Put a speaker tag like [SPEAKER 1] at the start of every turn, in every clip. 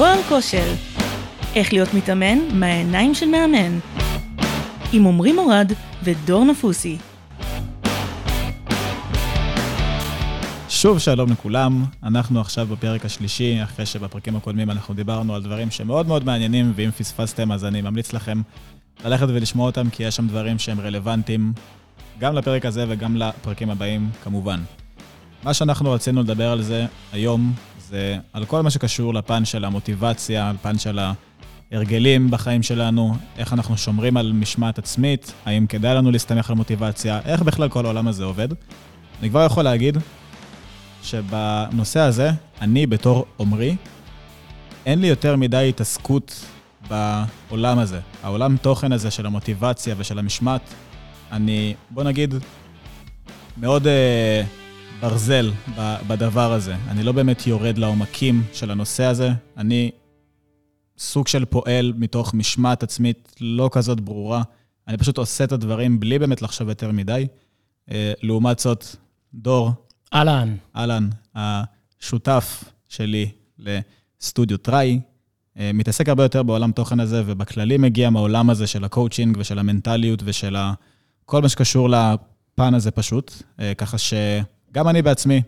[SPEAKER 1] הכל כושר. איך להיות מתאמן מהעיניים של מאמן. עם עמרי מורד ודור נפוסי.
[SPEAKER 2] שוב שלום לכולם, אנחנו עכשיו בפרק השלישי, אחרי שבפרקים הקודמים אנחנו דיברנו על דברים שמאוד מאוד מעניינים, ואם פספסתם אז אני ממליץ לכם ללכת ולשמוע אותם, כי יש שם דברים שהם רלוונטיים גם לפרק הזה וגם לפרקים הבאים, כמובן. מה שאנחנו רצינו לדבר על זה היום, זה על כל מה שקשור לפן של המוטיבציה, על פן של ההרגלים בחיים שלנו, איך אנחנו שומרים על משמעת עצמית, האם כדאי לנו להסתמך על מוטיבציה, איך בכלל כל העולם הזה עובד. אני כבר יכול להגיד שבנושא הזה, אני בתור עומרי, אין לי יותר מדי התעסקות בעולם הזה. העולם תוכן הזה של המוטיבציה ושל המשמעת, אני, בוא נגיד, מאוד uh, ברזל בדבר הזה. אני לא באמת יורד לעומקים של הנושא הזה. אני סוג של פועל מתוך משמעת עצמית לא כזאת ברורה. אני פשוט עושה את הדברים בלי באמת לחשוב יותר מדי. Uh, לעומת זאת, דור,
[SPEAKER 3] אהלן.
[SPEAKER 2] אהלן, השותף שלי לסטודיו טראי, אה, מתעסק הרבה יותר בעולם תוכן הזה, ובכללי מגיע מהעולם הזה של הקואוצ'ינג ושל המנטליות ושל ה... כל מה שקשור לפן הזה פשוט. אה, ככה שגם אני בעצמי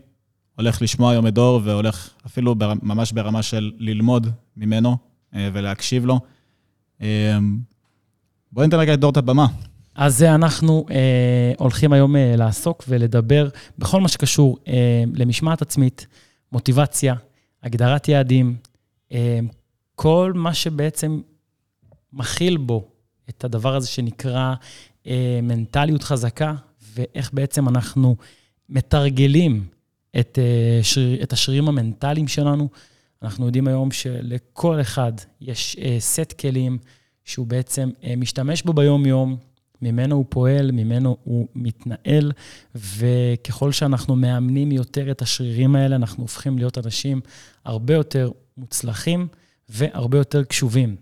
[SPEAKER 2] הולך לשמוע היום את דור, והולך אפילו בר... ממש ברמה של ללמוד ממנו אה, ולהקשיב לו. בואי ניתן רגע את דור את הבמה.
[SPEAKER 3] אז אנחנו אה, הולכים היום אה, לעסוק ולדבר בכל מה שקשור אה, למשמעת עצמית, מוטיבציה, הגדרת יעדים, אה, כל מה שבעצם מכיל בו את הדבר הזה שנקרא אה, מנטליות חזקה, ואיך בעצם אנחנו מתרגלים את, אה, שריר, את השרירים המנטליים שלנו. אנחנו יודעים היום שלכל אחד יש אה, סט כלים שהוא בעצם אה, משתמש בו ביום-יום, ממנו הוא פועל, ממנו הוא מתנהל, וככל שאנחנו מאמנים יותר את השרירים האלה, אנחנו הופכים להיות אנשים הרבה יותר מוצלחים והרבה יותר קשובים.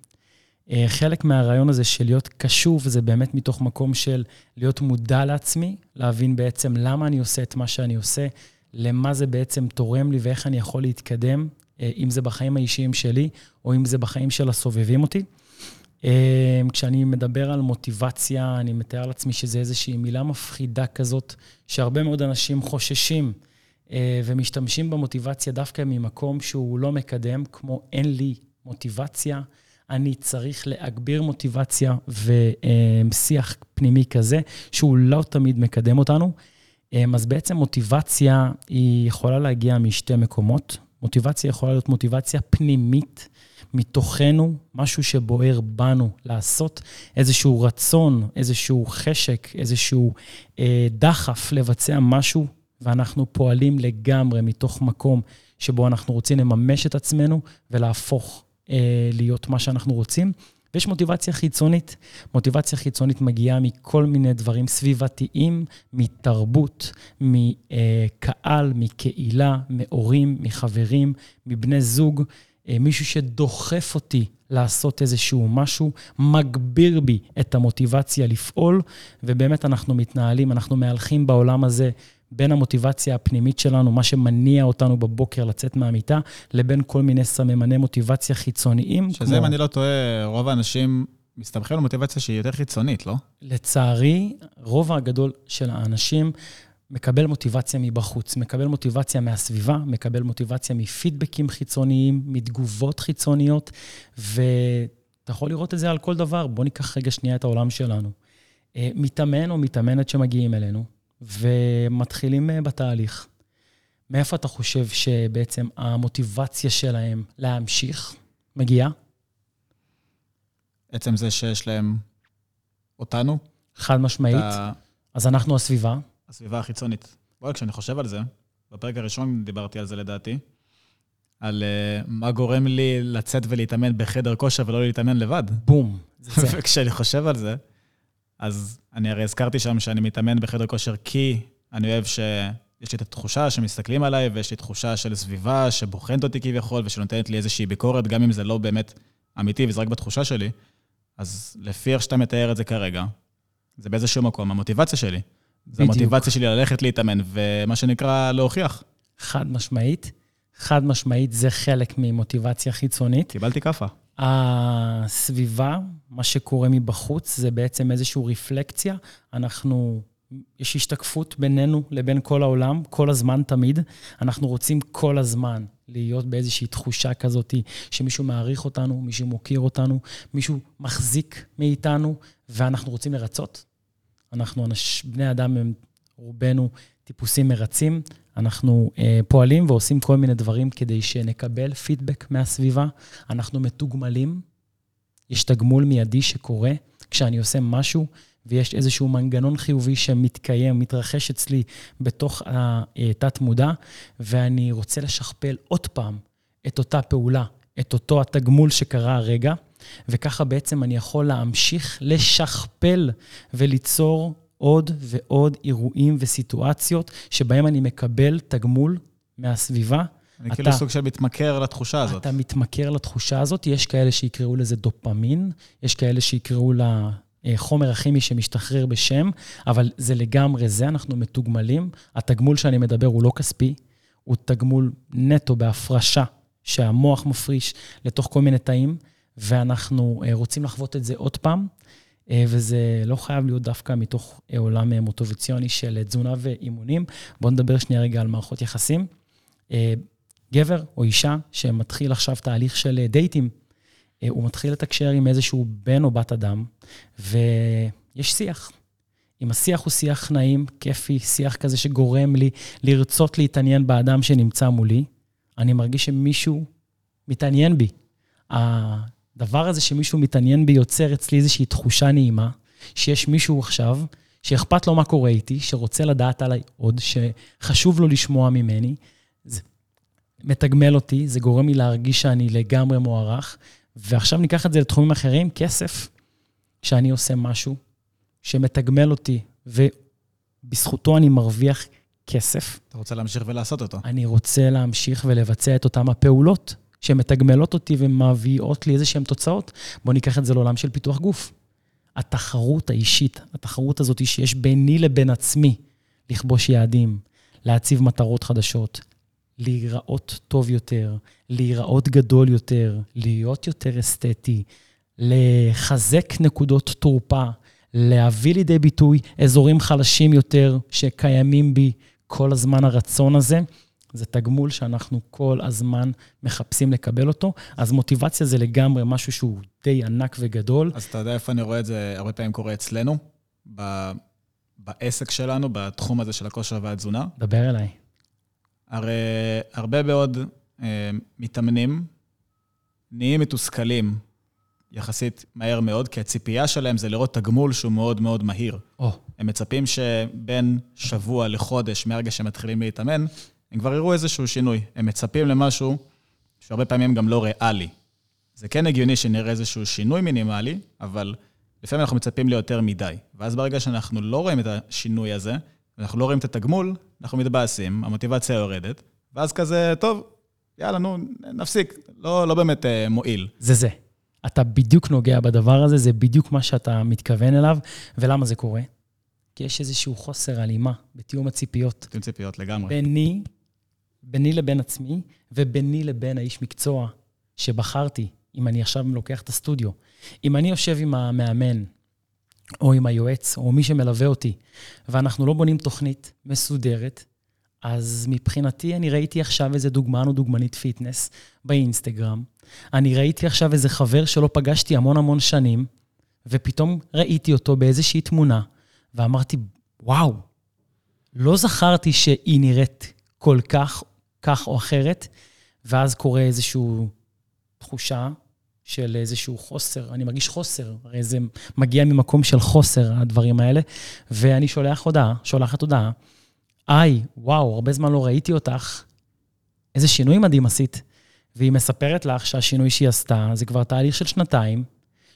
[SPEAKER 3] אה, חלק מהרעיון הזה של להיות קשוב, זה באמת מתוך מקום של להיות מודע לעצמי, להבין בעצם למה אני עושה את מה שאני עושה, למה זה בעצם תורם לי ואיך אני יכול להתקדם, אה, אם זה בחיים האישיים שלי, או אם זה בחיים של הסובבים אותי. אמ, כשאני מדבר על מוטיבציה, אני מתאר לעצמי שזו איזושהי מילה מפחידה כזאת, שהרבה מאוד אנשים חוששים אה, ומשתמשים במוטיבציה דווקא ממקום שהוא לא מקדם, כמו אין לי מוטיבציה, אני צריך להגביר מוטיבציה ושיח פנימי כזה, שהוא לא תמיד מקדם אותנו. אמ, אז בעצם מוטיבציה היא יכולה להגיע משתי מקומות. מוטיבציה יכולה להיות מוטיבציה פנימית, מתוכנו, משהו שבוער בנו לעשות, איזשהו רצון, איזשהו חשק, איזשהו אה, דחף לבצע משהו, ואנחנו פועלים לגמרי מתוך מקום שבו אנחנו רוצים לממש את עצמנו ולהפוך להיות מה שאנחנו רוצים. ויש מוטיבציה חיצונית. מוטיבציה חיצונית מגיעה מכל מיני דברים סביבתיים, מתרבות, מקהל, מקהילה, מהורים, מחברים, מבני זוג. אה, מישהו שדוחף אותי לעשות איזשהו משהו, מגביר בי את המוטיבציה לפעול, ובאמת אנחנו מתנהלים, אנחנו מהלכים בעולם הזה בין המוטיבציה הפנימית שלנו, מה שמניע אותנו בבוקר לצאת מהמיטה, לבין כל מיני סממני מוטיבציה חיצוניים.
[SPEAKER 2] שזה, כמו... אם אני לא טועה, רוב האנשים מסתמכים על מוטיבציה שהיא יותר חיצונית, לא?
[SPEAKER 3] לצערי, רוב הגדול של האנשים מקבל מוטיבציה מבחוץ, מקבל מוטיבציה מהסביבה, מקבל מוטיבציה מפידבקים חיצוניים, מתגובות חיצוניות, ואתה יכול לראות את זה על כל דבר. בוא ניקח רגע שנייה את העולם שלנו. אה, מתאמן או מתאמנת שמגיעים אלינו, ומתחילים אה, בתהליך. מאיפה אתה חושב שבעצם המוטיבציה שלהם להמשיך מגיעה?
[SPEAKER 2] עצם זה שיש להם אותנו?
[SPEAKER 3] חד משמעית. אתה... אז אנחנו הסביבה.
[SPEAKER 2] הסביבה החיצונית. וואי, כשאני חושב על זה, בפרק הראשון דיברתי על זה לדעתי, על uh, מה גורם לי לצאת ולהתאמן בחדר כושר ולא להתאמן לבד.
[SPEAKER 3] בום.
[SPEAKER 2] וכשאני חושב על זה, אז אני הרי הזכרתי שם שאני מתאמן בחדר כושר כי אני אוהב שיש לי את התחושה שמסתכלים עליי, ויש לי תחושה של סביבה שבוחנת אותי כביכול, ושנותנת לי איזושהי ביקורת, גם אם זה לא באמת אמיתי וזה רק בתחושה שלי. אז לפי איך שאתה מתאר את זה כרגע, זה באיזשהו מקום המוטיבציה שלי. זו המוטיבציה שלי ללכת להתאמן, ומה שנקרא, להוכיח.
[SPEAKER 3] חד משמעית, חד משמעית, זה חלק ממוטיבציה חיצונית.
[SPEAKER 2] קיבלתי כאפה.
[SPEAKER 3] הסביבה, מה שקורה מבחוץ, זה בעצם איזושהי רפלקציה. אנחנו, יש השתקפות בינינו לבין כל העולם, כל הזמן, תמיד. אנחנו רוצים כל הזמן להיות באיזושהי תחושה כזאת שמישהו מעריך אותנו, מישהו מוקיר אותנו, מישהו מחזיק מאיתנו, ואנחנו רוצים לרצות. אנחנו, בני אדם הם רובנו טיפוסים מרצים. אנחנו אה, פועלים ועושים כל מיני דברים כדי שנקבל פידבק מהסביבה. אנחנו מתוגמלים. יש תגמול מיידי שקורה כשאני עושה משהו, ויש איזשהו מנגנון חיובי שמתקיים, מתרחש אצלי בתוך התת-מודע, ואני רוצה לשכפל עוד פעם את אותה פעולה, את אותו התגמול שקרה הרגע, וככה בעצם אני יכול להמשיך לשכפל וליצור עוד ועוד אירועים וסיטואציות שבהם אני מקבל תגמול מהסביבה.
[SPEAKER 2] אני אתה, כאילו סוג של מתמכר לתחושה הזאת.
[SPEAKER 3] אתה מתמכר לתחושה הזאת, יש כאלה שיקראו לזה דופמין, יש כאלה שיקראו לה חומר הכימי שמשתחרר בשם, אבל זה לגמרי זה, אנחנו מתוגמלים. התגמול שאני מדבר הוא לא כספי, הוא תגמול נטו בהפרשה שהמוח מפריש לתוך כל מיני תאים, ואנחנו אה, רוצים לחוות את זה עוד פעם. אה, וזה לא חייב להיות דווקא מתוך אה, עולם אה, מוטיבציוני של תזונה ואימונים. בואו נדבר שנייה רגע על מערכות יחסים. גבר או אישה שמתחיל עכשיו תהליך של דייטים, הוא מתחיל לתקשר עם איזשהו בן או בת אדם, ויש שיח. אם השיח הוא שיח נעים, כיפי, שיח כזה שגורם לי לרצות להתעניין באדם שנמצא מולי, אני מרגיש שמישהו מתעניין בי. הדבר הזה שמישהו מתעניין בי יוצר אצלי איזושהי תחושה נעימה, שיש מישהו עכשיו שאכפת לו מה קורה איתי, שרוצה לדעת עליי עוד, שחשוב לו לשמוע ממני. זה מתגמל אותי, זה גורם לי להרגיש שאני לגמרי מוערך. ועכשיו ניקח את זה לתחומים אחרים, כסף, כשאני עושה משהו שמתגמל אותי, ובזכותו אני מרוויח כסף.
[SPEAKER 2] אתה רוצה להמשיך ולעשות אותו.
[SPEAKER 3] אני רוצה להמשיך ולבצע את אותן הפעולות. שמתגמלות אותי ומביאות לי איזה שהן תוצאות, בואו ניקח את זה לעולם של פיתוח גוף. התחרות האישית, התחרות הזאת שיש ביני לבין עצמי, לכבוש יעדים, להציב מטרות חדשות, להיראות טוב יותר, להיראות גדול יותר, להיות יותר אסתטי, לחזק נקודות תורפה, להביא לידי ביטוי אזורים חלשים יותר שקיימים בי, כל הזמן הרצון הזה. זה תגמול שאנחנו כל הזמן מחפשים לקבל אותו, אז מוטיבציה זה לגמרי משהו שהוא די ענק וגדול.
[SPEAKER 2] אז אתה יודע איפה אני רואה את זה, הרבה פעמים קורה אצלנו, ב... בעסק שלנו, בתחום הזה של הכושר והתזונה.
[SPEAKER 3] דבר אליי.
[SPEAKER 2] הרי הרבה מאוד אה, מתאמנים נהיים מתוסכלים יחסית מהר מאוד, כי הציפייה שלהם זה לראות תגמול שהוא מאוד מאוד מהיר. Oh. הם מצפים שבין שבוע לחודש, מהרגע שהם מתחילים להתאמן, הם כבר יראו איזשהו שינוי. הם מצפים למשהו שהרבה פעמים גם לא ריאלי. זה כן הגיוני שנראה איזשהו שינוי מינימלי, אבל לפעמים אנחנו מצפים ליותר מדי. ואז ברגע שאנחנו לא רואים את השינוי הזה, ואנחנו לא רואים את התגמול, אנחנו מתבאסים, המוטיבציה יורדת, ואז כזה, טוב, יאללה, נו, נפסיק, לא, לא באמת אה, מועיל.
[SPEAKER 3] זה זה. אתה בדיוק נוגע בדבר הזה, זה בדיוק מה שאתה מתכוון אליו, ולמה זה קורה? כי יש איזשהו חוסר הלימה בתיאום הציפיות.
[SPEAKER 2] תיאום ציפיות לגמרי.
[SPEAKER 3] ביני ביני לבין עצמי וביני לבין האיש מקצוע שבחרתי, אם אני עכשיו לוקח את הסטודיו. אם אני יושב עם המאמן, או עם היועץ, או מי שמלווה אותי, ואנחנו לא בונים תוכנית מסודרת, אז מבחינתי אני ראיתי עכשיו איזה דוגמן או דוגמנית פיטנס באינסטגרם. אני ראיתי עכשיו איזה חבר שלא פגשתי המון המון שנים, ופתאום ראיתי אותו באיזושהי תמונה, ואמרתי, וואו, לא זכרתי שהיא נראית כל כך כך או אחרת, ואז קורה איזושהי תחושה של איזשהו חוסר, אני מרגיש חוסר, הרי זה מגיע ממקום של חוסר, הדברים האלה, ואני שולח הודעה, שולחת הודעה, היי, וואו, הרבה זמן לא ראיתי אותך, איזה שינוי מדהים עשית. והיא מספרת לך שהשינוי שהיא עשתה זה כבר תהליך של שנתיים,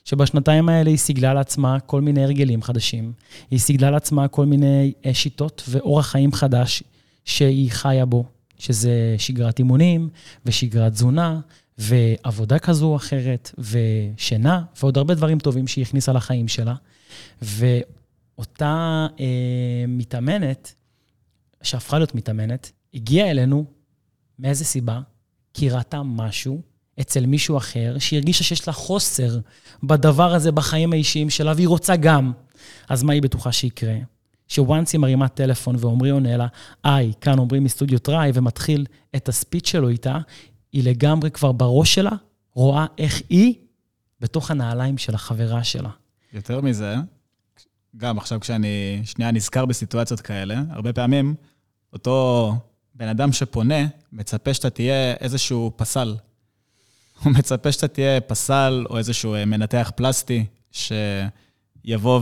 [SPEAKER 3] שבשנתיים האלה היא סיגלה לעצמה כל מיני הרגלים חדשים, היא סיגלה לעצמה כל מיני אה, שיטות ואורח חיים חדש שהיא חיה בו. שזה שגרת אימונים ושגרת תזונה ועבודה כזו או אחרת ושינה ועוד הרבה דברים טובים שהיא הכניסה לחיים שלה. ואותה אה, מתאמנת, שהפכה להיות מתאמנת, הגיעה אלינו מאיזה סיבה? כי ראתה משהו אצל מישהו אחר, שהיא הרגישה שיש לה חוסר בדבר הזה בחיים האישיים שלה, והיא רוצה גם. אז מה היא בטוחה שיקרה? שוואנס היא מרימה טלפון ועמרי עונה לה, היי, כאן עמרי מסטודיו טראי, ומתחיל את הספיץ שלו איתה, היא לגמרי כבר בראש שלה רואה איך היא בתוך הנעליים של החברה שלה.
[SPEAKER 2] יותר מזה, גם עכשיו כשאני שנייה נזכר בסיטואציות כאלה, הרבה פעמים אותו בן אדם שפונה מצפה שאתה תהיה איזשהו פסל. הוא מצפה שאתה תהיה פסל או איזשהו אה, מנתח פלסטי שיבוא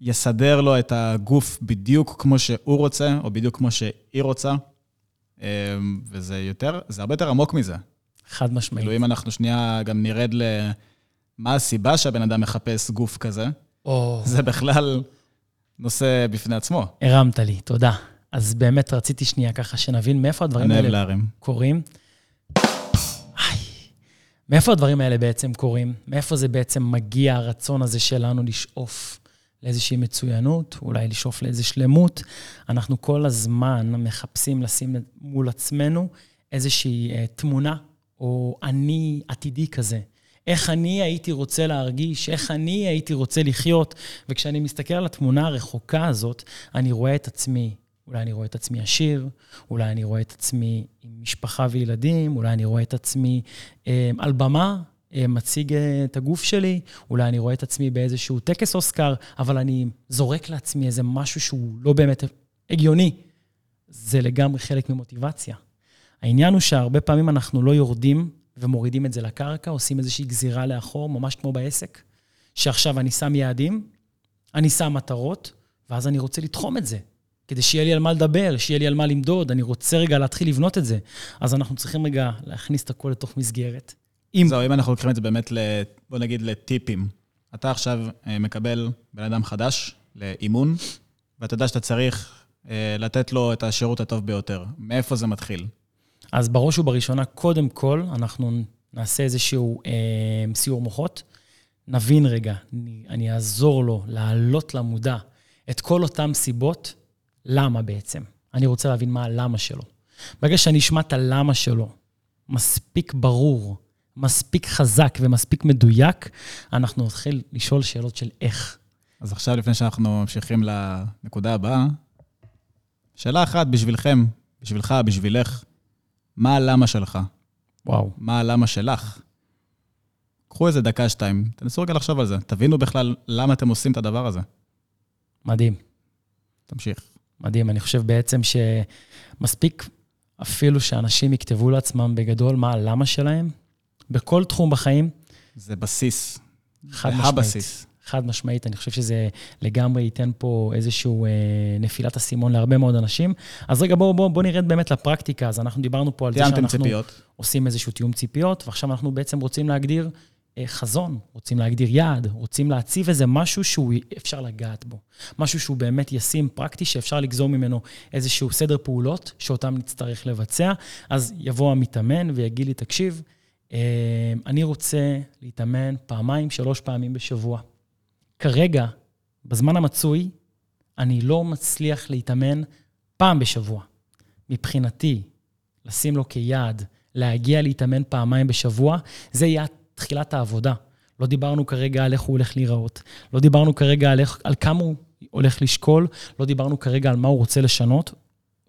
[SPEAKER 2] ויסדר לו את הגוף בדיוק כמו שהוא רוצה, או בדיוק כמו שהיא רוצה. אה, וזה יותר, זה הרבה יותר עמוק מזה.
[SPEAKER 3] חד משמעית.
[SPEAKER 2] כאילו, אם אנחנו שנייה גם נרד למה הסיבה שהבן אדם מחפש גוף כזה,
[SPEAKER 3] או...
[SPEAKER 2] זה בכלל נושא בפני עצמו.
[SPEAKER 3] הרמת לי, תודה. אז באמת רציתי שנייה ככה שנבין מאיפה הדברים האלה
[SPEAKER 2] להרים.
[SPEAKER 3] קורים. מאיפה הדברים האלה בעצם קורים? מאיפה זה בעצם מגיע הרצון הזה שלנו לשאוף לאיזושהי מצוינות, אולי לשאוף לאיזו שלמות? אנחנו כל הזמן מחפשים לשים מול עצמנו איזושהי אה, תמונה או אני עתידי כזה. איך אני הייתי רוצה להרגיש, איך אני הייתי רוצה לחיות. וכשאני מסתכל על התמונה הרחוקה הזאת, אני רואה את עצמי, אולי אני רואה את עצמי עשיר, אולי אני רואה את עצמי עם משפחה וילדים, אולי אני רואה את עצמי אה, על במה, מציג אה, את הגוף שלי, אולי אני רואה את עצמי באיזשהו טקס אוסקר, אבל אני זורק לעצמי איזה משהו שהוא לא באמת הגיוני. זה לגמרי חלק ממוטיבציה. העניין הוא שהרבה פעמים אנחנו לא יורדים ומורידים את זה לקרקע, עושים איזושהי גזירה לאחור, ממש כמו בעסק, שעכשיו אני שם יעדים, אני שם מטרות, ואז אני רוצה לתחום את זה, כדי שיהיה לי על מה לדבר, שיהיה לי על מה למדוד, אני רוצה רגע להתחיל לבנות את זה. אז אנחנו צריכים רגע להכניס את הכל לתוך מסגרת.
[SPEAKER 2] אם... זהו, אם אנחנו לוקחים את זה באמת, ל, בוא נגיד, לטיפים. אתה עכשיו אה, מקבל בן אדם חדש לאימון, ואתה יודע שאתה צריך אה, לתת לו את השירות הטוב ביותר. מאיפה זה מתחיל?
[SPEAKER 3] אז בראש ובראשונה, קודם כל, אנחנו נעשה איזשהו אה, סיור מוחות, נבין רגע, אני, אני אעזור לו להעלות למודע את כל אותן סיבות, למה בעצם. אני רוצה להבין מה הלמה שלו. ברגע שאני אשמע את הלמה שלו, מספיק ברור, מספיק חזק ומספיק מדויק, אנחנו נתחיל לשאול שאלות של איך.
[SPEAKER 2] אז עכשיו, לפני שאנחנו ממשיכים לנקודה הבאה, שאלה אחת בשבילכם, בשבילך, בשבילך, מה הלמה שלך?
[SPEAKER 3] וואו.
[SPEAKER 2] מה הלמה שלך? קחו איזה דקה, שתיים, תנסו רגע לחשוב על זה. תבינו בכלל למה אתם עושים את הדבר הזה.
[SPEAKER 3] מדהים.
[SPEAKER 2] תמשיך.
[SPEAKER 3] מדהים. אני חושב בעצם שמספיק אפילו שאנשים יכתבו לעצמם בגדול מה הלמה שלהם, בכל תחום בחיים.
[SPEAKER 2] זה בסיס.
[SPEAKER 3] חד משמעית. הבסיס. חד משמעית, אני חושב שזה לגמרי ייתן פה איזושהי אה, נפילת אסימון להרבה מאוד אנשים. אז רגע, בואו בוא, בוא נרד באמת לפרקטיקה. אז אנחנו דיברנו פה על זה שאנחנו
[SPEAKER 2] ציפיות.
[SPEAKER 3] עושים איזשהו תיאום ציפיות, ועכשיו אנחנו בעצם רוצים להגדיר אה, חזון, רוצים להגדיר יעד, רוצים להציב איזה משהו שהוא אפשר לגעת בו. משהו שהוא באמת ישים, פרקטי, שאפשר לגזור ממנו איזשהו סדר פעולות שאותם נצטרך לבצע. אז יבוא המתאמן ויגיד לי, תקשיב, אני רוצה להתאמן פעמיים, שלוש פעמים בשבוע. כרגע, בזמן המצוי, אני לא מצליח להתאמן פעם בשבוע. מבחינתי, לשים לו כיעד, להגיע להתאמן פעמיים בשבוע, זה יהיה תחילת העבודה. לא דיברנו כרגע על איך הוא הולך להיראות, לא דיברנו כרגע על, איך, על כמה הוא הולך לשקול, לא דיברנו כרגע על מה הוא רוצה לשנות,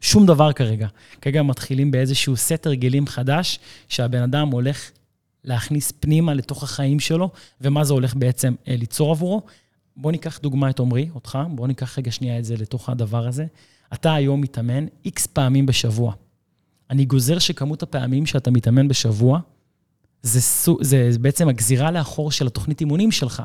[SPEAKER 3] שום דבר כרגע. כרגע מתחילים באיזשהו סט הרגלים חדש, שהבן אדם הולך להכניס פנימה לתוך החיים שלו, ומה זה הולך בעצם אה, ליצור עבורו. בוא ניקח דוגמה את עמרי, אותך, בוא ניקח רגע שנייה את זה לתוך הדבר הזה. אתה היום מתאמן איקס פעמים בשבוע. אני גוזר שכמות הפעמים שאתה מתאמן בשבוע, זה, סו, זה בעצם הגזירה לאחור של התוכנית אימונים שלך.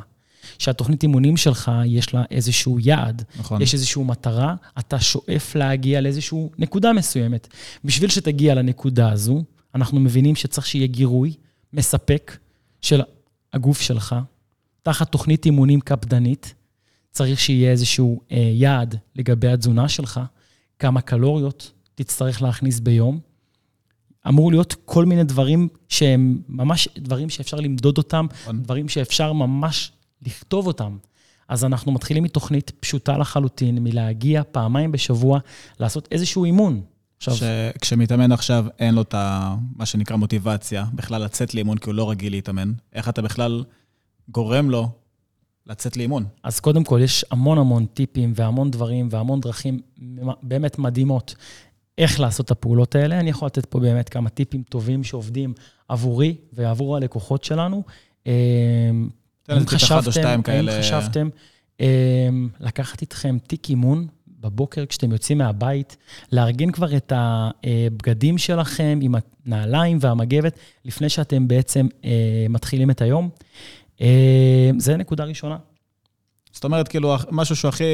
[SPEAKER 3] שהתוכנית אימונים שלך, יש לה איזשהו יעד, נכון. יש איזושהי מטרה, אתה שואף להגיע לאיזושהי נקודה מסוימת. בשביל שתגיע לנקודה הזו, אנחנו מבינים שצריך שיהיה גירוי מספק של הגוף שלך, תחת תוכנית אימונים קפדנית, צריך שיהיה איזשהו אה, יעד לגבי התזונה שלך, כמה קלוריות תצטרך להכניס ביום. אמור להיות כל מיני דברים שהם ממש דברים שאפשר למדוד אותם, נכון. דברים שאפשר ממש לכתוב אותם. אז אנחנו מתחילים מתוכנית פשוטה לחלוטין, מלהגיע פעמיים בשבוע, לעשות איזשהו אימון.
[SPEAKER 2] עכשיו... כשמתאמן עכשיו אין לו את ה... מה שנקרא מוטיבציה, בכלל לצאת לאימון כי הוא לא רגיל להתאמן, איך אתה בכלל גורם לו לצאת לאימון?
[SPEAKER 3] אז קודם כל, יש המון המון טיפים והמון דברים והמון דרכים באמת מדהימות איך לעשות את הפעולות האלה. אני יכול לתת פה באמת כמה טיפים טובים שעובדים עבורי ועבור הלקוחות שלנו.
[SPEAKER 2] או שתיים כאלה.
[SPEAKER 3] אם חשבתם, לקחת איתכם תיק אימון בבוקר כשאתם יוצאים מהבית, לארגן כבר את הבגדים שלכם עם הנעליים והמגבת, לפני שאתם בעצם אה, מתחילים את היום. אה, זה נקודה ראשונה.
[SPEAKER 2] זאת אומרת, כאילו, משהו שהוא הכי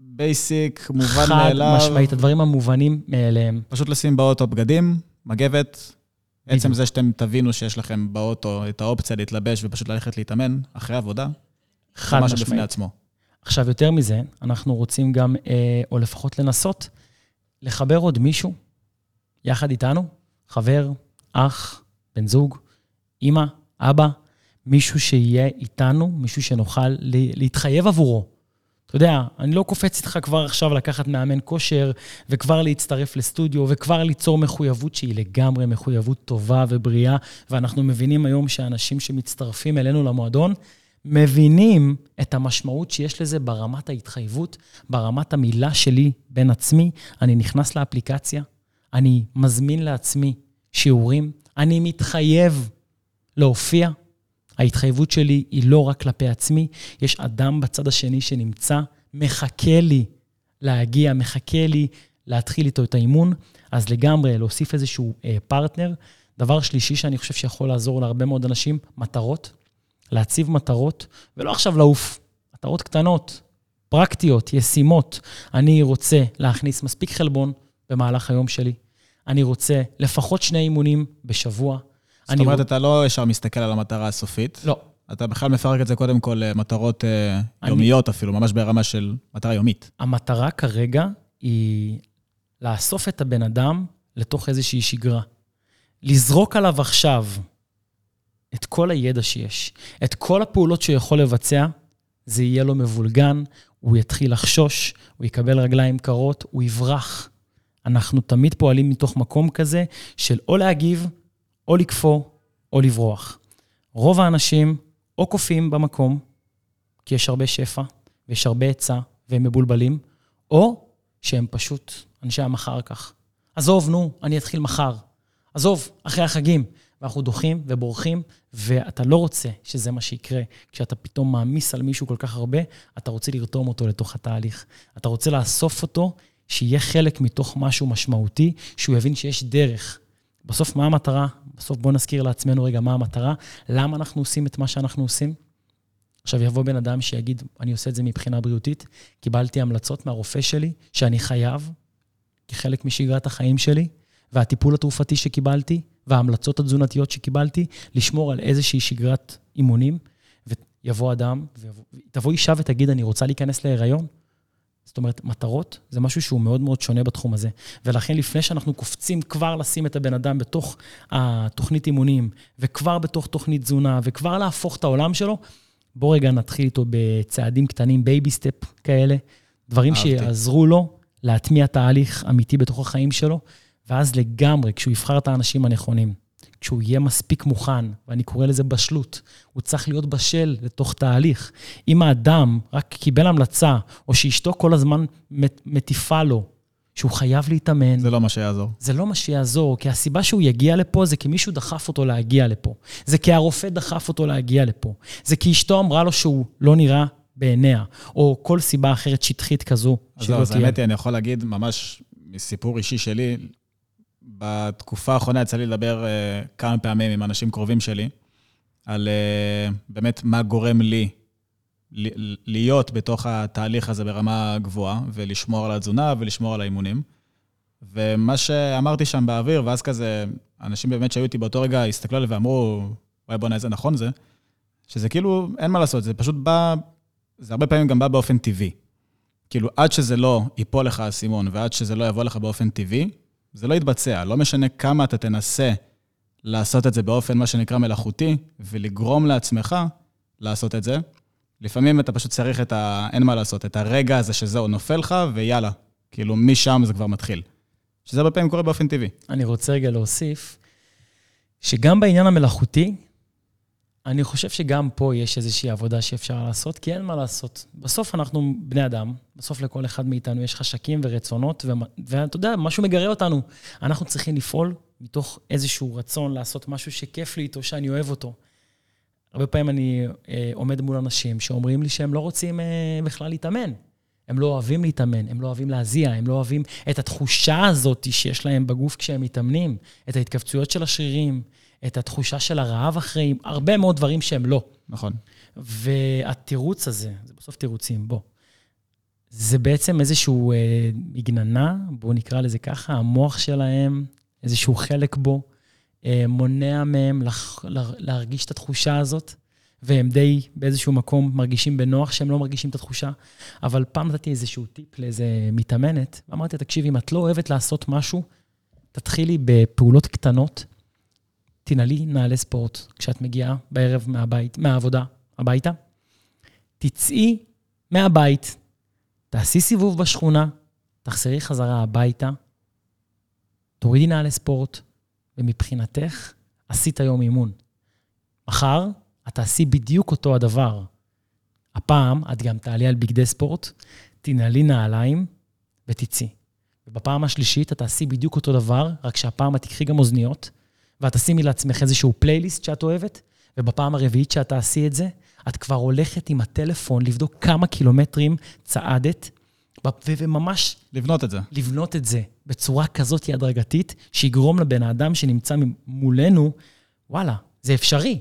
[SPEAKER 2] basic, מובן מאליו.
[SPEAKER 3] חד משמעית, הדברים המובנים מאליהם.
[SPEAKER 2] פשוט לשים באוטו בגדים, מגבת. עצם זה שאתם תבינו שיש לכם באוטו את האופציה להתלבש ופשוט ללכת להתאמן אחרי עבודה, חד משמעית. משהו בפני עצמו.
[SPEAKER 3] עכשיו, יותר מזה, אנחנו רוצים גם, אה, או לפחות לנסות, לחבר עוד מישהו יחד איתנו, חבר, אח, בן זוג, אימא, אבא, מישהו שיהיה איתנו, מישהו שנוכל להתחייב עבורו. אתה יודע, אני לא קופץ איתך כבר עכשיו לקחת מאמן כושר, וכבר להצטרף לסטודיו, וכבר ליצור מחויבות שהיא לגמרי מחויבות טובה ובריאה, ואנחנו מבינים היום שאנשים שמצטרפים אלינו למועדון, מבינים את המשמעות שיש לזה ברמת ההתחייבות, ברמת המילה שלי בין עצמי. אני נכנס לאפליקציה, אני מזמין לעצמי שיעורים, אני מתחייב להופיע. ההתחייבות שלי היא לא רק כלפי עצמי, יש אדם בצד השני שנמצא, מחכה לי להגיע, מחכה לי להתחיל איתו את האימון, אז לגמרי להוסיף איזשהו אה, פרטנר. דבר שלישי שאני חושב שיכול לעזור להרבה מאוד אנשים, מטרות. להציב מטרות, ולא עכשיו לעוף. מטרות קטנות, פרקטיות, ישימות. אני רוצה להכניס מספיק חלבון במהלך היום שלי. אני רוצה לפחות שני אימונים בשבוע.
[SPEAKER 2] זאת אומרת, אתה לא ישר מסתכל על המטרה הסופית.
[SPEAKER 3] לא.
[SPEAKER 2] אתה בכלל מפרק את זה קודם כל למטרות אה, אני... יומיות אפילו, ממש ברמה של מטרה יומית.
[SPEAKER 3] המטרה כרגע היא לאסוף את הבן אדם לתוך איזושהי שגרה. לזרוק עליו עכשיו את כל הידע שיש, את כל הפעולות שהוא יכול לבצע, זה יהיה לו מבולגן, הוא יתחיל לחשוש, הוא יקבל רגליים קרות, הוא יברח. אנחנו תמיד פועלים מתוך מקום כזה של או להגיב, או לקפוא, או לברוח. רוב האנשים או קופאים במקום, כי יש הרבה שפע, ויש הרבה היצע, והם מבולבלים, או שהם פשוט אנשי המחר כך. עזוב, נו, אני אתחיל מחר. עזוב, אחרי החגים. ואנחנו דוחים ובורחים, ואתה לא רוצה שזה מה שיקרה. כשאתה פתאום מעמיס על מישהו כל כך הרבה, אתה רוצה לרתום אותו לתוך התהליך. אתה רוצה לאסוף אותו, שיהיה חלק מתוך משהו משמעותי, שהוא יבין שיש דרך. בסוף, מה המטרה? בסוף בואו נזכיר לעצמנו רגע מה המטרה, למה אנחנו עושים את מה שאנחנו עושים. עכשיו יבוא בן אדם שיגיד, אני עושה את זה מבחינה בריאותית, קיבלתי המלצות מהרופא שלי שאני חייב, כחלק משגרת החיים שלי, והטיפול התרופתי שקיבלתי, וההמלצות התזונתיות שקיבלתי, לשמור על איזושהי שגרת אימונים, ויבוא אדם, ותבוא אישה ותגיד, אני רוצה להיכנס להיריון. זאת אומרת, מטרות זה משהו שהוא מאוד מאוד שונה בתחום הזה. ולכן לפני שאנחנו קופצים כבר לשים את הבן אדם בתוך התוכנית אימונים, וכבר בתוך תוכנית תזונה, וכבר להפוך את העולם שלו, בוא רגע נתחיל איתו בצעדים קטנים, baby step כאלה, דברים אהבתי. שיעזרו לו להטמיע תהליך אמיתי בתוך החיים שלו, ואז לגמרי, כשהוא יבחר את האנשים הנכונים, כשהוא יהיה מספיק מוכן, ואני קורא לזה בשלות, הוא צריך להיות בשל לתוך תהליך. אם האדם רק קיבל המלצה, או שאשתו כל הזמן מטיפה לו, שהוא חייב להתאמן.
[SPEAKER 2] זה לא מה שיעזור.
[SPEAKER 3] זה לא מה שיעזור, כי הסיבה שהוא יגיע לפה זה כי מישהו דחף אותו להגיע לפה. זה כי הרופא דחף אותו להגיע לפה. זה כי אשתו אמרה לו שהוא לא נראה בעיניה, או כל סיבה אחרת שטחית כזו
[SPEAKER 2] שלא תהיה. אז האמת היא, אני יכול להגיד ממש מסיפור אישי שלי, בתקופה האחרונה יצא לי לדבר uh, כמה פעמים עם אנשים קרובים שלי, על uh, באמת מה גורם לי להיות בתוך התהליך הזה ברמה גבוהה, ולשמור על התזונה ולשמור על האימונים. ומה שאמרתי שם באוויר, ואז כזה, אנשים באמת שהיו איתי באותו רגע הסתכלו עליי ואמרו, וואי בוא'נה, איזה נכון זה, שזה כאילו, אין מה לעשות, זה פשוט בא, זה הרבה פעמים גם בא באופן טבעי. כאילו, עד שזה לא ייפול לך האסימון, ועד שזה לא יבוא לך באופן טבעי, זה לא יתבצע. לא משנה כמה אתה תנסה לעשות את זה באופן, מה שנקרא, מלאכותי, ולגרום לעצמך לעשות את זה. לפעמים אתה פשוט צריך את ה... אין מה לעשות, את הרגע הזה שזהו, נופל לך, ויאללה. כאילו, משם זה כבר מתחיל. שזה הרבה פעמים קורה באופן טבעי.
[SPEAKER 3] אני רוצה רגע להוסיף, שגם בעניין המלאכותי, אני חושב שגם פה יש איזושהי עבודה שאפשר לעשות, כי אין מה לעשות. בסוף אנחנו בני אדם, בסוף לכל אחד מאיתנו יש חשקים ורצונות, ואתה יודע, משהו מגרה אותנו. אנחנו צריכים לפעול מתוך איזשהו רצון לעשות משהו שכיף לי איתו, שאני אוהב אותו. הרבה פעמים אני אה, עומד מול אנשים שאומרים לי שהם לא רוצים אה, בכלל להתאמן. הם לא אוהבים להתאמן, הם לא אוהבים להזיע, הם לא אוהבים את התחושה הזאת שיש להם בגוף כשהם מתאמנים, את ההתכווצויות של השרירים, את התחושה של הרעב אחרי, הרבה מאוד דברים שהם לא.
[SPEAKER 2] נכון.
[SPEAKER 3] והתירוץ הזה, זה בסוף תירוצים, בוא. זה בעצם איזשהו אה, מגננה, בואו נקרא לזה ככה, המוח שלהם, איזשהו חלק בו, אה, מונע מהם לח, לה, להרגיש את התחושה הזאת, והם די באיזשהו מקום מרגישים בנוח שהם לא מרגישים את התחושה. אבל פעם נתתי איזשהו טיפ לאיזה מתאמנת, ואמרתי, תקשיבי, אם את לא אוהבת לעשות משהו, תתחילי בפעולות קטנות, תנעלי נעלי ספורט כשאת מגיעה בערב מהבית, מהעבודה הביתה, תצאי מהבית, תעשי סיבוב בשכונה, תחזרי חזרה הביתה, תורידי נעלי ספורט, ומבחינתך, עשית היום אימון. מחר, את תעשי בדיוק אותו הדבר. הפעם, את גם תעלי על בגדי ספורט, תנעלי נעליים ותצאי. ובפעם השלישית, את תעשי בדיוק אותו דבר, רק שהפעם את תקחי גם אוזניות, ואת תשימי לעצמך איזשהו פלייליסט שאת אוהבת, ובפעם הרביעית שאת תעשי את זה, את כבר הולכת עם הטלפון לבדוק כמה קילומטרים צעדת, וממש...
[SPEAKER 2] לבנות את זה.
[SPEAKER 3] לבנות את זה בצורה כזאת הדרגתית, שיגרום לבן האדם שנמצא מולנו, וואלה, זה אפשרי.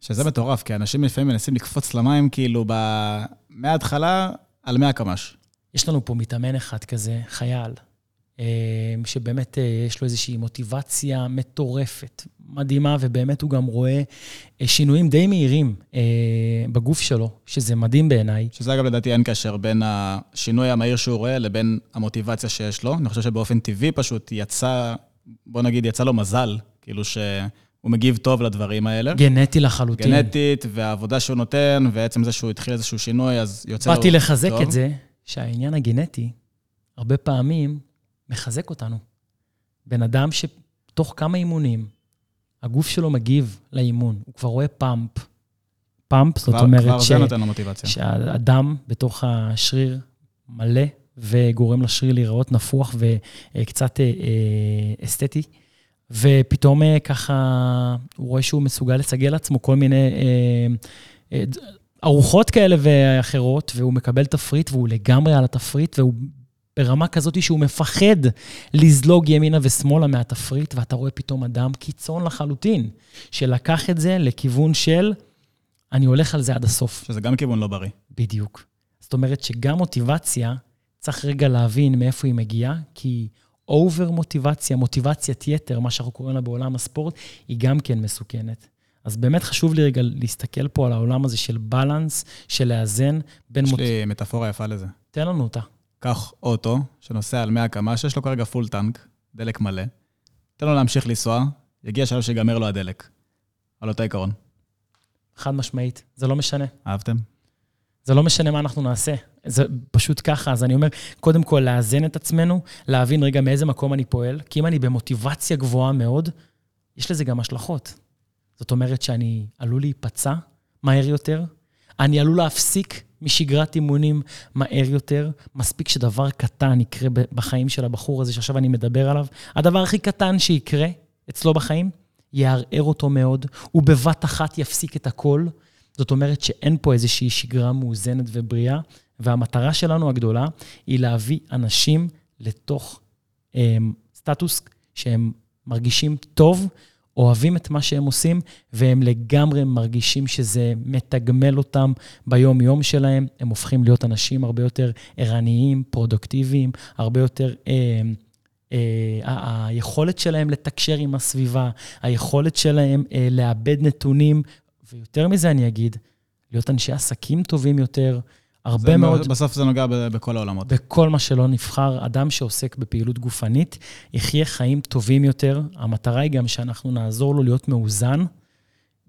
[SPEAKER 2] שזה מטורף, כי אנשים לפעמים מנסים לקפוץ למים, כאילו, ב... מההתחלה על 100 קמ"ש.
[SPEAKER 3] יש לנו פה מתאמן אחד כזה, חייל, שבאמת אה, יש לו איזושהי מוטיבציה מטורפת, מדהימה, ובאמת הוא גם רואה אה, שינויים די מהירים בגוף שלו, שזה מדהים בעיניי.
[SPEAKER 2] שזה אגב, לדעתי, אין קשר בין השינוי המהיר שהוא רואה לבין המוטיבציה שיש לו. אני חושב שבאופן טבעי פשוט יצא, בוא נגיד, יצא לו מזל, כאילו ש... הוא מגיב טוב לדברים האלה.
[SPEAKER 3] גנטי לחלוטין.
[SPEAKER 2] גנטית, והעבודה שהוא נותן, ועצם זה שהוא התחיל איזשהו שינוי, אז יוצא
[SPEAKER 3] לו טוב. באתי לחזק את זה, שהעניין הגנטי, הרבה פעמים מחזק אותנו. בן אדם שתוך כמה אימונים, הגוף שלו מגיב לאימון, הוא כבר רואה פאמפ. פאמפ, זאת אומרת כבר
[SPEAKER 2] ש... זה נותן לו מוטיבציה.
[SPEAKER 3] שהדם בתוך השריר מלא וגורם לשריר להיראות נפוח וקצת אה, אה, אסתטי. ופתאום אה, ככה הוא רואה שהוא מסוגל לסגל לעצמו כל מיני ארוחות כאלה ואחרות, והוא מקבל תפריט והוא לגמרי על התפריט, והוא ברמה כזאת שהוא מפחד לזלוג ימינה ושמאלה מהתפריט, ואתה רואה פתאום אדם קיצון לחלוטין, שלקח את זה לכיוון של, אני הולך על זה עד הסוף.
[SPEAKER 2] שזה גם כיוון לא בריא.
[SPEAKER 3] בדיוק. זאת אומרת שגם מוטיבציה, צריך רגע להבין מאיפה היא מגיעה, כי אובר מוטיבציה, מוטיבציית יתר, מה שאנחנו קוראים לה בעולם הספורט, היא גם כן מסוכנת. אז באמת חשוב לי רגע להסתכל פה על העולם הזה של בלנס, של לאזן בין...
[SPEAKER 2] יש מוט... לי מטאפורה יפה לזה.
[SPEAKER 3] תן לנו אותה.
[SPEAKER 2] קח אוטו שנוסע על 100 קמ"ש, שיש לו כרגע פול טנק, דלק מלא, תן לו להמשיך לנסוע, יגיע שלב שיגמר לו הדלק. על אותו עיקרון.
[SPEAKER 3] חד משמעית, זה לא משנה.
[SPEAKER 2] אהבתם?
[SPEAKER 3] זה לא משנה מה אנחנו נעשה, זה פשוט ככה. אז אני אומר, קודם כל, לאזן את עצמנו, להבין רגע מאיזה מקום אני פועל, כי אם אני במוטיבציה גבוהה מאוד, יש לזה גם השלכות. זאת אומרת שאני עלול להיפצע מהר יותר, אני עלול להפסיק משגרת אימונים מהר יותר. מספיק שדבר קטן יקרה בחיים של הבחור הזה שעכשיו אני מדבר עליו. הדבר הכי קטן שיקרה אצלו בחיים, יערער אותו מאוד, הוא בבת אחת יפסיק את הכל. זאת אומרת שאין פה איזושהי שגרה מאוזנת ובריאה, והמטרה שלנו הגדולה היא להביא אנשים לתוך אה, סטטוס שהם מרגישים טוב, אוהבים את מה שהם עושים, והם לגמרי מרגישים שזה מתגמל אותם ביום-יום שלהם. הם הופכים להיות אנשים הרבה יותר ערניים, פרודוקטיביים, הרבה יותר... אה, אה, היכולת שלהם לתקשר עם הסביבה, היכולת שלהם אה, לאבד נתונים, ויותר מזה אני אגיד, להיות אנשי עסקים טובים יותר, הרבה מאוד...
[SPEAKER 2] בסוף זה נוגע בכל העולמות.
[SPEAKER 3] בכל מה שלא נבחר. אדם שעוסק בפעילות גופנית, יחיה חיים טובים יותר. המטרה היא גם שאנחנו נעזור לו להיות מאוזן,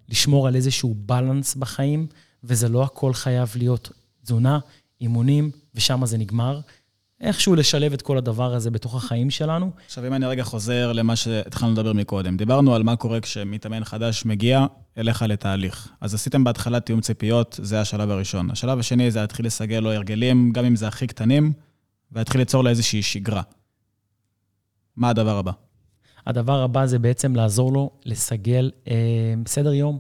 [SPEAKER 3] לשמור על איזשהו בלנס בחיים, וזה לא הכל חייב להיות תזונה, אימונים, ושם זה נגמר. איכשהו לשלב את כל הדבר הזה בתוך החיים שלנו.
[SPEAKER 2] עכשיו, אם אני רגע חוזר למה שהתחלנו לדבר מקודם, דיברנו על מה קורה כשמתאמן חדש מגיע אליך לתהליך. אז עשיתם בהתחלה תיאום ציפיות, זה השלב הראשון. השלב השני זה להתחיל לסגל לו הרגלים, גם אם זה הכי קטנים, ולהתחיל ליצור לו איזושהי שגרה. מה הדבר הבא?
[SPEAKER 3] הדבר הבא זה בעצם לעזור לו לסגל אה, סדר יום,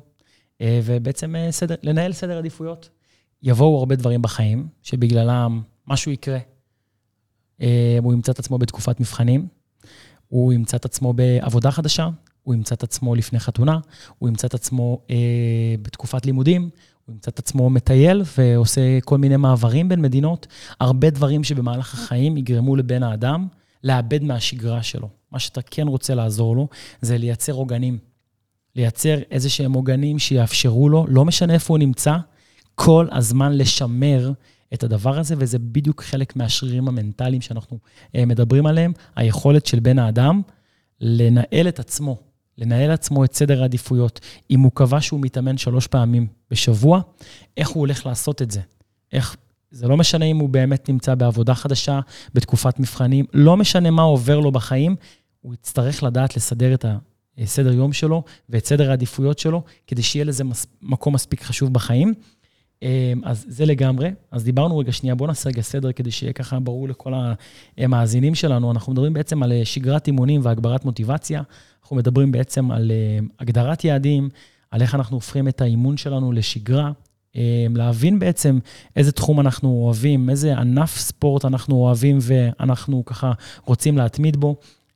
[SPEAKER 3] אה, ובעצם אה, סדר, לנהל סדר עדיפויות. יבואו הרבה דברים בחיים, שבגללם משהו יקרה. אה, הוא ימצא את עצמו בתקופת מבחנים, הוא ימצא את עצמו בעבודה חדשה, הוא ימצא את עצמו לפני חתונה, הוא ימצא את עצמו אה, בתקופת לימודים, הוא ימצא את עצמו מטייל ועושה כל מיני מעברים בין מדינות. הרבה דברים שבמהלך החיים יגרמו לבן האדם לאבד מהשגרה שלו. מה שאתה כן רוצה לעזור לו, זה לייצר עוגנים. לייצר איזה שהם עוגנים שיאפשרו לו, לא משנה איפה הוא נמצא, כל הזמן לשמר את הדבר הזה, וזה בדיוק חלק מהשרירים המנטליים שאנחנו אה, מדברים עליהם, היכולת של בן האדם לנהל את עצמו, לנהל עצמו את סדר העדיפויות. אם הוא קבע שהוא מתאמן שלוש פעמים בשבוע, איך הוא הולך לעשות את זה? איך זה לא משנה אם הוא באמת נמצא בעבודה חדשה, בתקופת מבחנים, לא משנה מה עובר לו בחיים, הוא יצטרך לדעת לסדר את הסדר יום שלו ואת סדר העדיפויות שלו, כדי שיהיה לזה מס, מקום מספיק חשוב בחיים. אמ, אז זה לגמרי. אז דיברנו רגע שנייה, בואו נעשה רגע סדר כדי שיהיה ככה ברור לכל המאזינים שלנו. אנחנו מדברים בעצם על שגרת אימונים והגברת מוטיבציה. אנחנו מדברים בעצם על אמ, הגדרת יעדים, על איך אנחנו הופכים את האימון שלנו לשגרה, אמ, להבין בעצם איזה תחום אנחנו אוהבים, איזה ענף ספורט אנחנו אוהבים ואנחנו ככה רוצים להתמיד בו,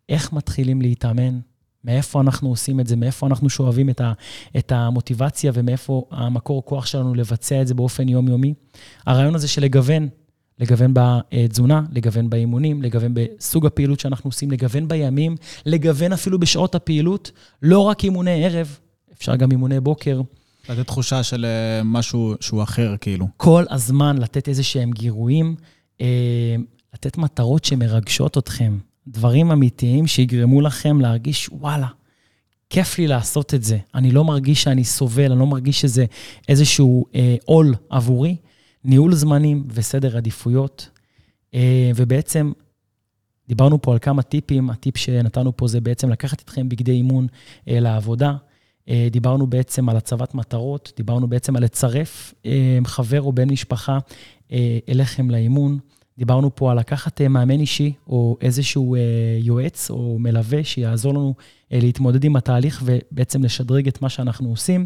[SPEAKER 3] איך מתחילים להתאמן, מאיפה אנחנו עושים את זה, מאיפה אנחנו שואבים את, ה, את המוטיבציה ומאיפה המקור כוח שלנו לבצע את זה באופן יומיומי. הרעיון הזה של לגוון, לגוון בתזונה, לגוון באימונים, לגוון בסוג הפעילות שאנחנו עושים, לגוון בימים, לגוון אפילו בשעות הפעילות, לא רק אימוני ערב, אפשר גם אימוני בוקר.
[SPEAKER 2] לתת תחושה של אה, משהו שהוא אחר, כאילו.
[SPEAKER 3] כל הזמן לתת איזה שהם גירויים, אה, לתת מטרות שמרגשות אתכם, דברים אמיתיים שיגרמו לכם להרגיש, וואלה, כיף לי לעשות את זה. אני לא מרגיש שאני סובל, אני לא מרגיש שזה איזשהו אה, עול עבורי. ניהול זמנים וסדר עדיפויות. ובעצם, דיברנו פה על כמה טיפים, הטיפ שנתנו פה זה בעצם לקחת אתכם בגדי אימון לעבודה. אה, דיברנו בעצם על הצבת מטרות, דיברנו בעצם על לצרף אה, חבר או בן משפחה אה, אליכם לאימון. דיברנו פה על לקחת מאמן אישי או איזשהו יועץ או מלווה שיעזור לנו להתמודד עם התהליך ובעצם לשדרג את מה שאנחנו עושים.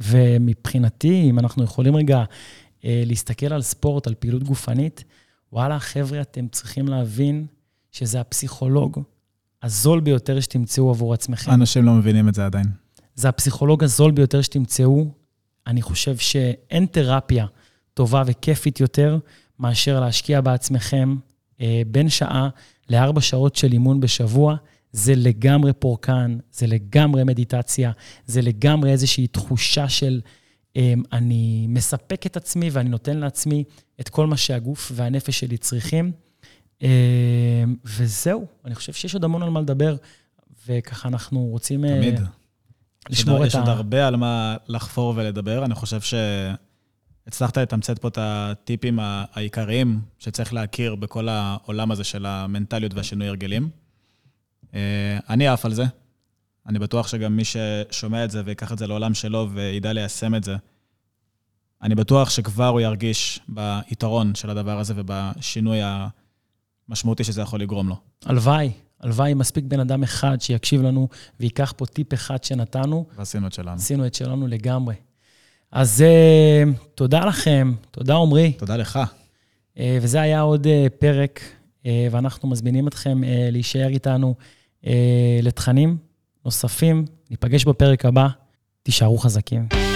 [SPEAKER 3] ומבחינתי, אם אנחנו יכולים רגע להסתכל על ספורט, על פעילות גופנית, וואלה, חבר'ה, אתם צריכים להבין שזה הפסיכולוג הזול ביותר שתמצאו עבור עצמכם.
[SPEAKER 2] אנשים לא מבינים את זה עדיין.
[SPEAKER 3] זה הפסיכולוג הזול ביותר שתמצאו. אני חושב שאין תרפיה טובה וכיפית יותר מאשר להשקיע בעצמכם אה, בין שעה לארבע שעות של אימון בשבוע. זה לגמרי פורקן, זה לגמרי מדיטציה, זה לגמרי איזושהי תחושה של אה, אני מספק את עצמי ואני נותן לעצמי את כל מה שהגוף והנפש שלי צריכים. אה, וזהו, אני חושב שיש עוד המון על מה לדבר, וככה אנחנו רוצים...
[SPEAKER 2] אה, תמיד. לשמור את ה... יש עוד הרבה על מה לחפור ולדבר. אני חושב שהצלחת לתמצת פה את הטיפים העיקריים שצריך להכיר בכל העולם הזה של המנטליות והשינוי הרגלים. אה, אני עף על זה. אני בטוח שגם מי ששומע את זה ויקח את זה לעולם שלו וידע ליישם את זה, אני בטוח שכבר הוא ירגיש ביתרון של הדבר הזה ובשינוי המשמעותי שזה יכול לגרום לו.
[SPEAKER 3] הלוואי. הלוואי מספיק בן אדם אחד שיקשיב לנו וייקח פה טיפ אחד שנתנו.
[SPEAKER 2] ועשינו את שלנו.
[SPEAKER 3] עשינו את שלנו לגמרי. אז uh, תודה לכם, תודה עמרי.
[SPEAKER 2] תודה לך.
[SPEAKER 3] Uh, וזה היה עוד uh, פרק, ואנחנו מזמינים אתכם להישאר איתנו לתכנים נוספים. ניפגש בפרק הבא, תישארו חזקים.